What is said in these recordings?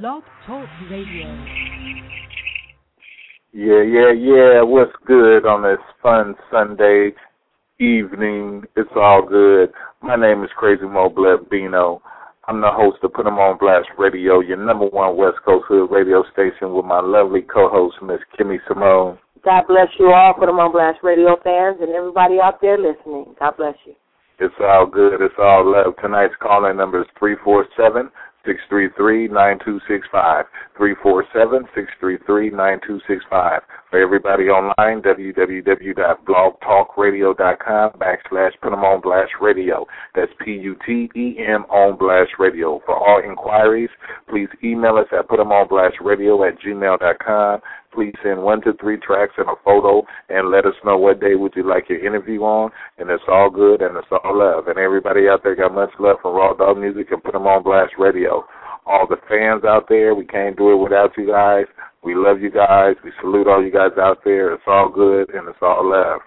Blog Talk Radio. Yeah, yeah, yeah. What's good on this fun Sunday evening? It's all good. My name is Crazy Mo Bino. I'm the host of Put 'em on Blast Radio, your number one West Coast Hood radio station with my lovely co-host, Miss Kimmy Simone. God bless you all, Put 'em on Blast Radio fans and everybody out there listening. God bless you. It's all good. It's all love. Tonight's calling number is 347 633 9265. 347 633 9265. For everybody online, www.blogtalkradio.com backslash put 'em on blast radio. That's P U T E M on blast radio. For all inquiries, please email us at put 'em on blast radio at gmail.com. Please send one to three tracks and a photo and let us know what day would you like your interview on. And it's all good and it's all love. And everybody out there got much love for Raw Dog Music and put them on blast radio. All the fans out there, we can't do it without you guys. We love you guys. We salute all you guys out there. It's all good and it's all love.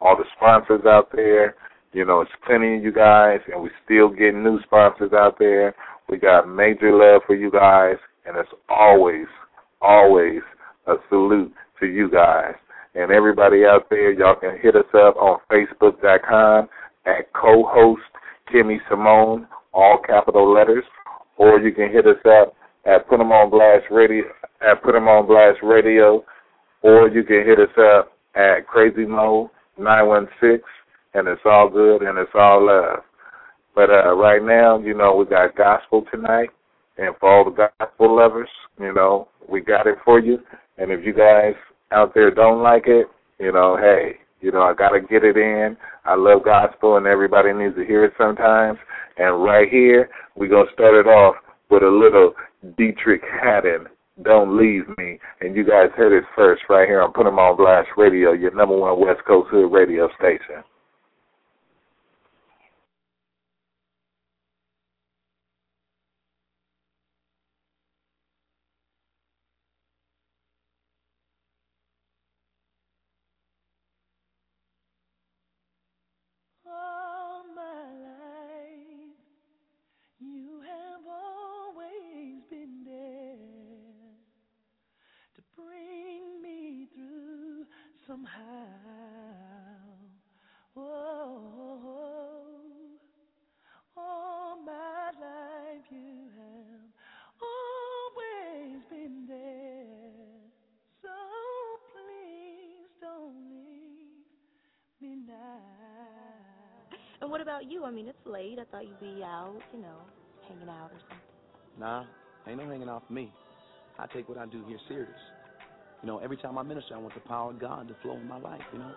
All the sponsors out there, you know, it's plenty of you guys, and we still getting new sponsors out there. We got major love for you guys, and it's always, always a salute to you guys. And everybody out there, y'all can hit us up on Facebook.com at co-host Kimmy Simone, all capital letters, or you can hit us up at Put 'em on Blast Radio at Put 'em on Blast Radio, or you can hit us up at Crazy Mo nine one six, and it's all good and it's all love. But uh, right now, you know, we got gospel tonight, and for all the gospel lovers, you know, we got it for you. And if you guys out there don't like it, you know, hey, you know, I gotta get it in. I love gospel and everybody needs to hear it sometimes. And right here, we're gonna start it off with a little Deitrick Haddon, Don't Leave Me. And you guys heard it first right here on Put 'em on Blast Radio, your number one West Coast Hood radio station. And what about you? I mean, it's late. I thought you'd be out, you know, hanging out or something. Nah, ain't no hanging out for me. I take what I do here serious. You know, every time I minister, I want the power of God to flow in my life, you know?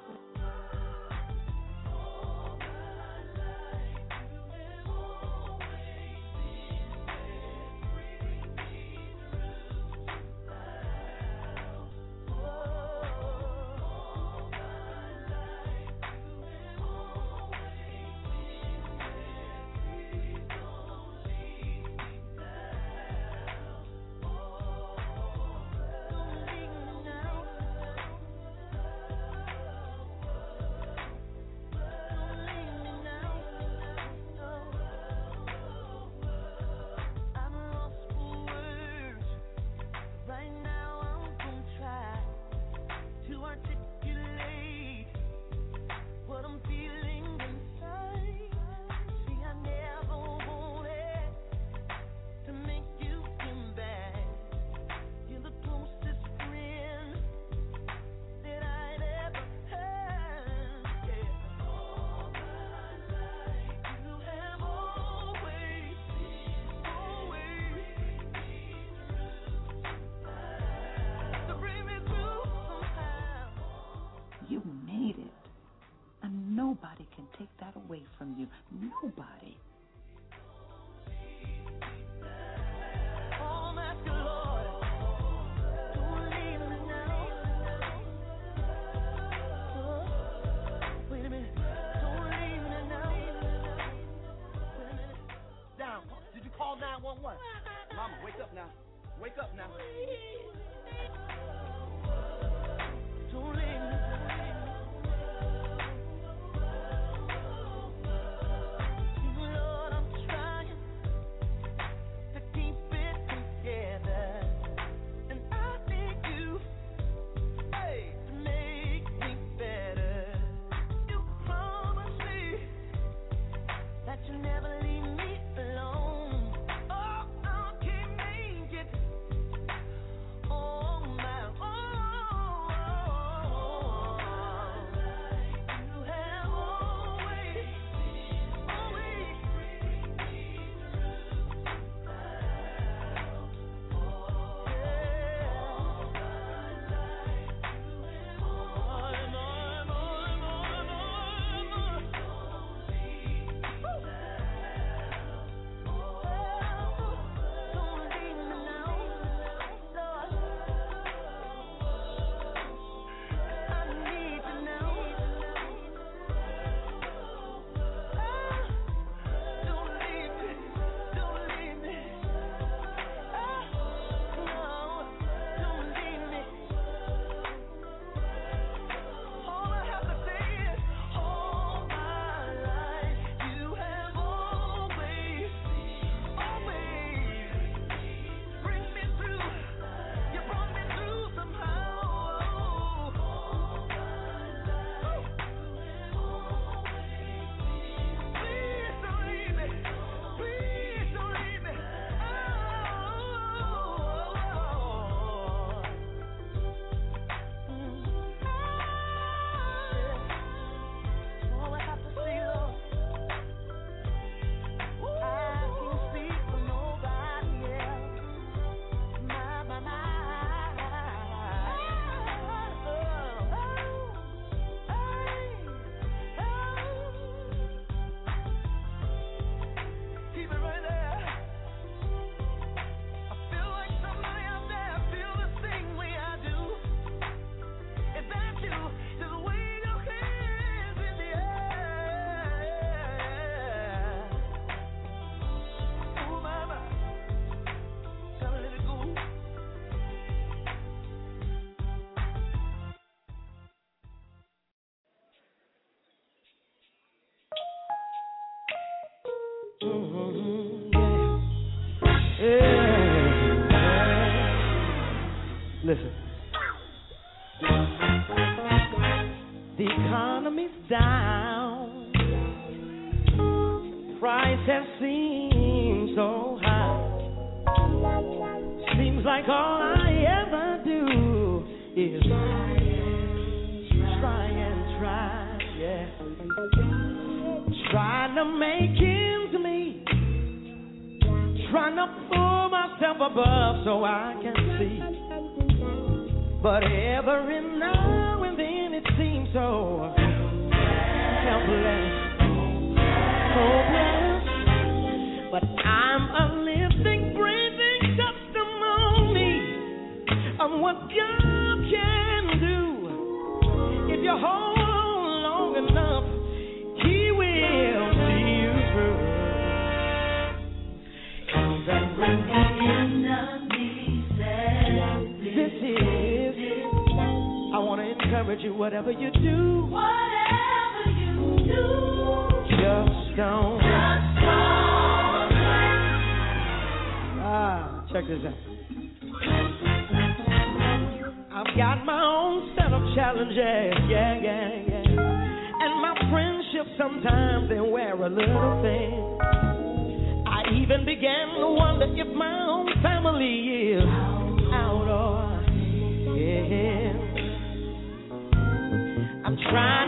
Away from you. Nobody. Mhm. Yeah. Listen. The economy's down. Prices seem so high. Seems like all I ever do is try and try, yeah. Trying to make. Trying to pull myself above so I can see. But every now and then it seems so helpless, hopeless. But I'm a living, breathing testimony of what God can do. If you hold you, whatever you do, whatever you do, just don't. Ah, check this out. I've got my own set of challenges, yeah, yeah, yeah. And my friendships sometimes they wear a little thin. I even began to wonder if my own family is out or in. Trying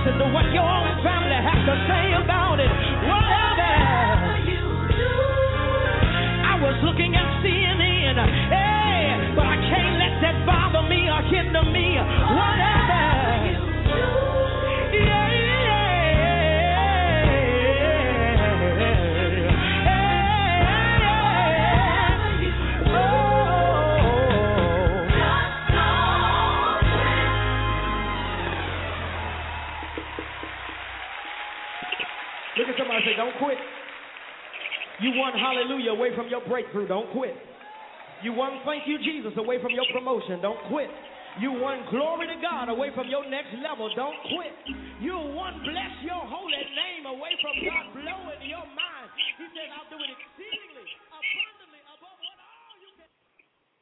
listen to what your own family has to say about it. Whatever. I was looking at CNN, hey, but I can't let that bother me or hinder me. Whatever. You won hallelujah away from your breakthrough. Don't quit. You won thank you, Jesus, away from your promotion. Don't quit. You won glory to God away from your next level. Don't quit. You won bless your holy name away from God blowing your mind. He said, I'll do it exceedingly, abundantly, above what all you can.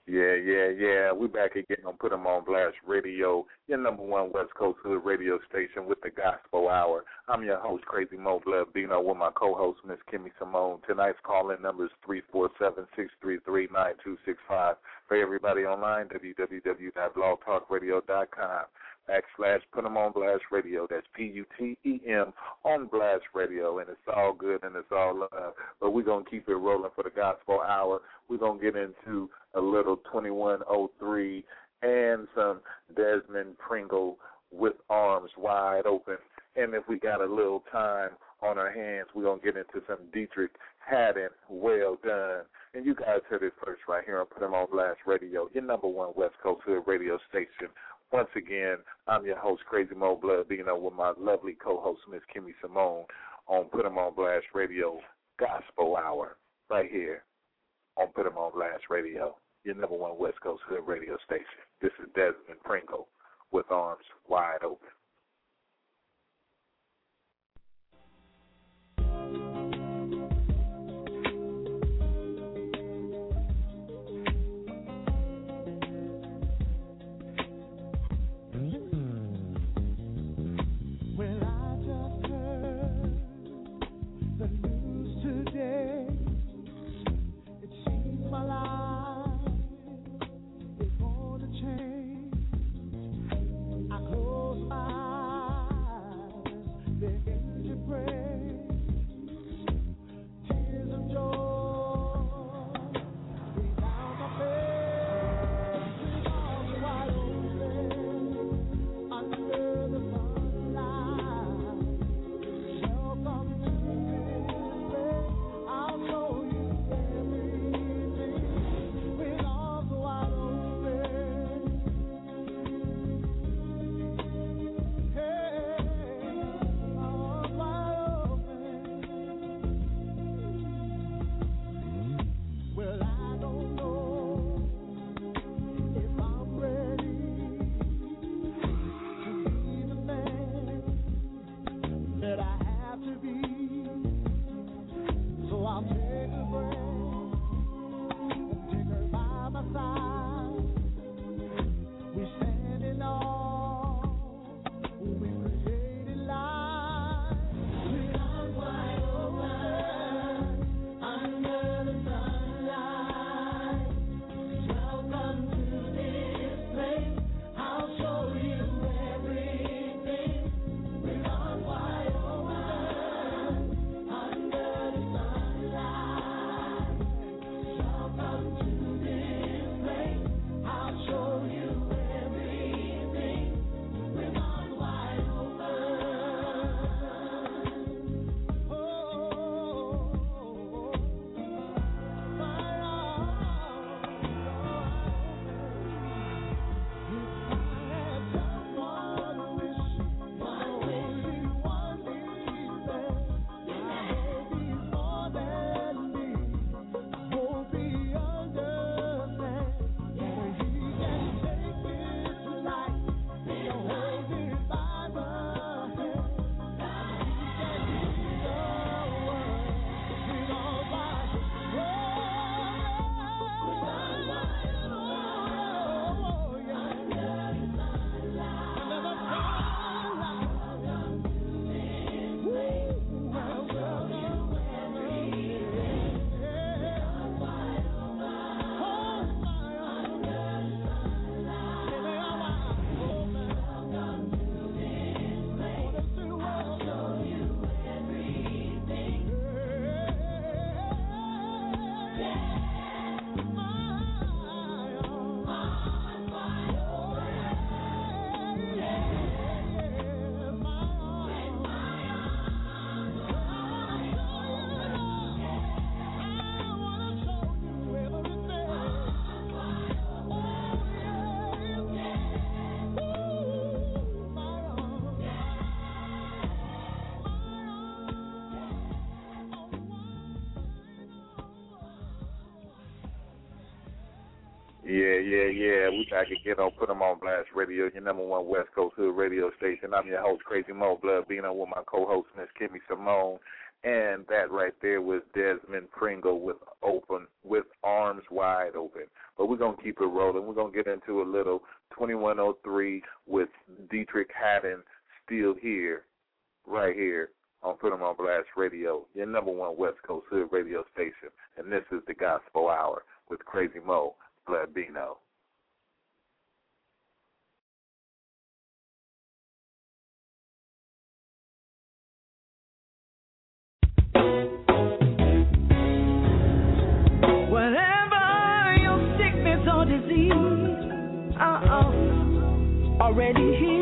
Yeah, yeah, yeah. We back again on Put 'em on Blast Radio, your number one West Coast Hood radio station with the Gospel Hour. I'm your host, Crazy Mo Blood Bino, with my co-host, Miss Kimmy Simone. Tonight's call-in number is three four seven six three three nine two six five. For everybody online, www.blogtalkradio.com backslash Put 'em on Blast Radio. That's P-U-T-E-M on Blast Radio, and it's all good and it's all love. But we're gonna keep it rolling for the Gospel Hour. We're gonna get into a little 2103 and some Desmond Pringle with arms wide open. And if we got a little time on our hands, we're to get into some Deitrick Haddon, well done. And you guys heard it first right here on Put 'em on Blast Radio, your number one West Coast Hood radio station. Once again, I'm your host, Crazy Mo Blood, being up with my lovely co-host, Miss Kimmy Simone, on Put 'em on Blast Radio, Gospel Hour, right here on Put 'em on Blast Radio, your number one West Coast Hood radio station. This is Desmond Pringle with arms wide open. yeah, yeah. We back again on put them on Blast Radio, your number one West Coast Hood radio station. I'm your host, Crazy Mo Blood, being on with my co-host, Miss Kimmy Simone. And that right there was Desmond Pringle with open with arms wide open. But we're gonna keep it rolling. We're gonna get into a little twenty one oh three with Deitrick Haddon still here, right here on Put 'em on Blast Radio, your number one West Coast Hood radio station. And this is the Gospel Hour with Crazy Mo Latino whatever your sickness or disease, uh oh, already here.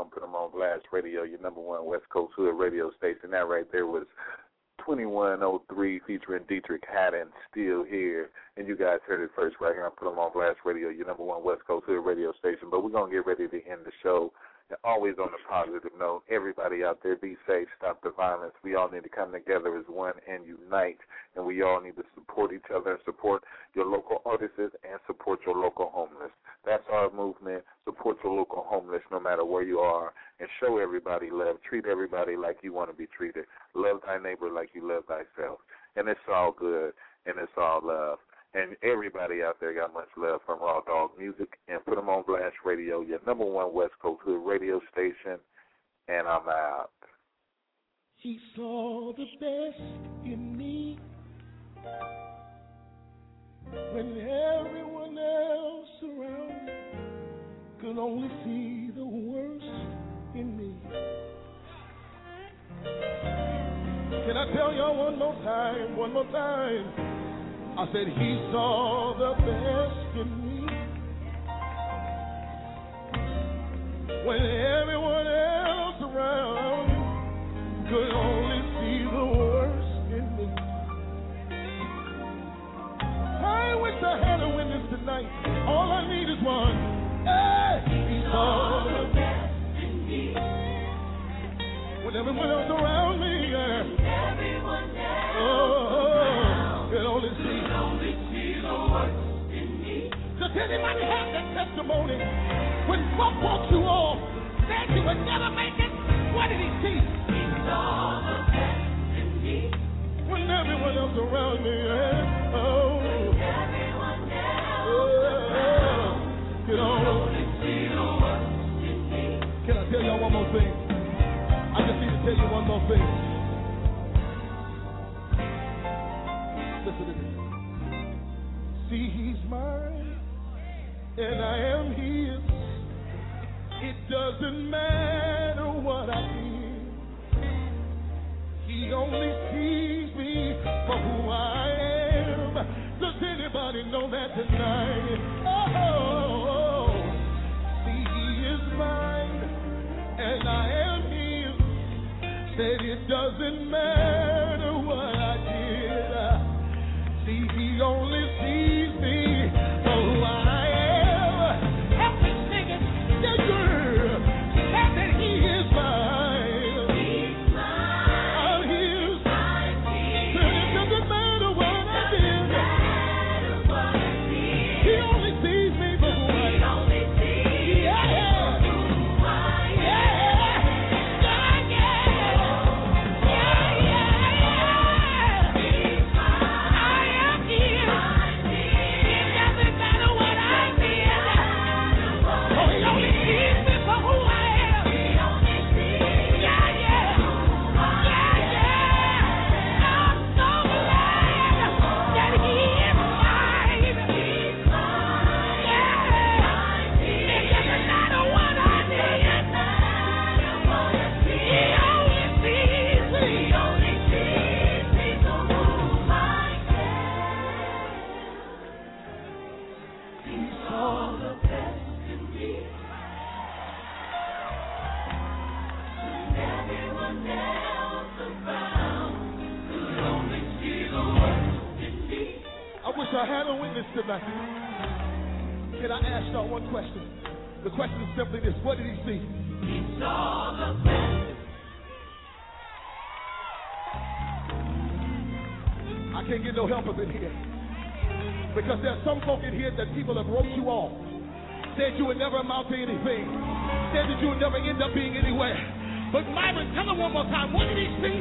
On Put 'em on Blast Radio, your number one West Coast Hood radio station. That right there was 2103 featuring Deitrick Haddon, Still Here. And you guys heard it first right here on Put 'em on Blast Radio, your number one West Coast Hood radio station. But we're going to get ready to end the show. Always on a positive note. Everybody out there, be safe, stop the violence. We all need to come together as one and unite. And we all need to support each other and support your local artists and support your local homeless. That's our movement. Support your local homeless no matter where you are and show everybody love. Treat everybody like you want to be treated. Love thy neighbor like you love thyself. And it's all good and it's all love. And everybody out there got much love from Raw Dog Music and put them on Blast Radio, your number one West Coast Hood radio station. And I'm out. He saw the best in me when everyone else around could only see the worst in me. Can I tell y'all one more time, one more time? I said he saw the best in me when everyone else around could only see the worst in me. I wish I had a witness tonight. All I need is one. Hey, he saw the best in me when everyone else around me, anybody have that testimony? When folk walked you off, said you would never make it, what did he see? He saw the best in me. When everyone else around me, yeah. Oh. When everyone else oh, could only see the worst in me. Can I tell y'all one more thing? I just need to tell you one more thing. Listen to this. See, he's mine, and I am his. It doesn't matter what I did. He only sees me for who I am. Does anybody know that tonight? Oh, see, he is mine, and I am his said it doesn't matter what I did. See, he only sees me I had a witness tonight. Can I ask y'all one question? The question is simply this: What did he see? He saw the best. I can't get no help up in here because there's some folk in here that people have wrote you off, said you would never amount to anything, said that you would never end up being anywhere. But Myron, tell him one more time: What did he see?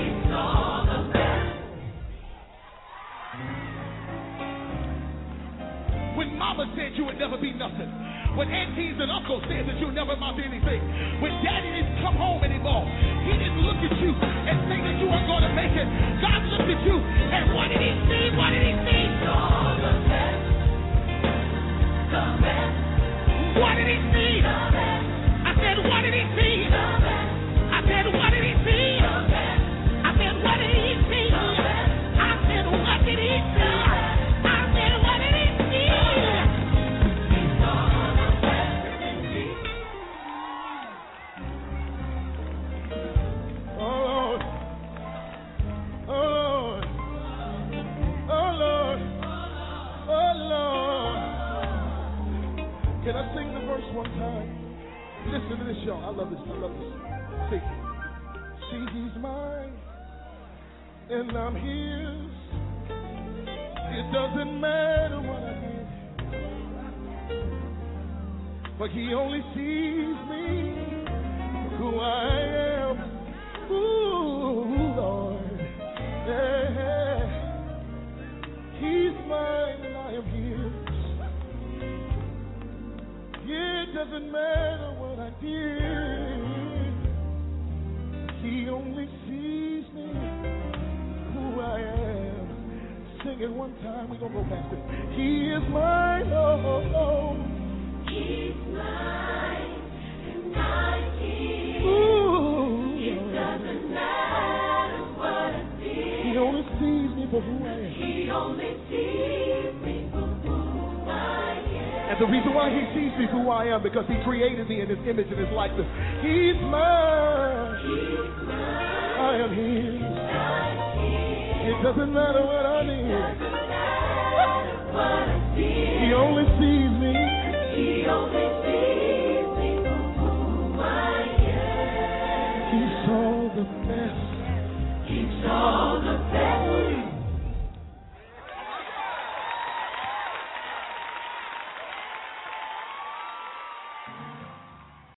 He saw the best. Mama said you would never be nothing. When aunties and uncles said that you'll never amount to anything. When daddy didn't come home anymore. He didn't look at you and say that you weren't going to make it. God looked at you and what did he see? What did he see? Saw the best. The best. What did he see? I said, what did he see? I said, what did he see? Only sees me who I am. Sing it one time. We're going to go past it. He is mine. Oh. He's mine. And I'm. Ooh. It doesn't matter what I did. He only sees me for who I am. He only sees me for who I am. And the reason why he sees me for who I am because he created me in his image and his likeness. He's mine. I am his. It doesn't matter what I need. He only sees me. He only sees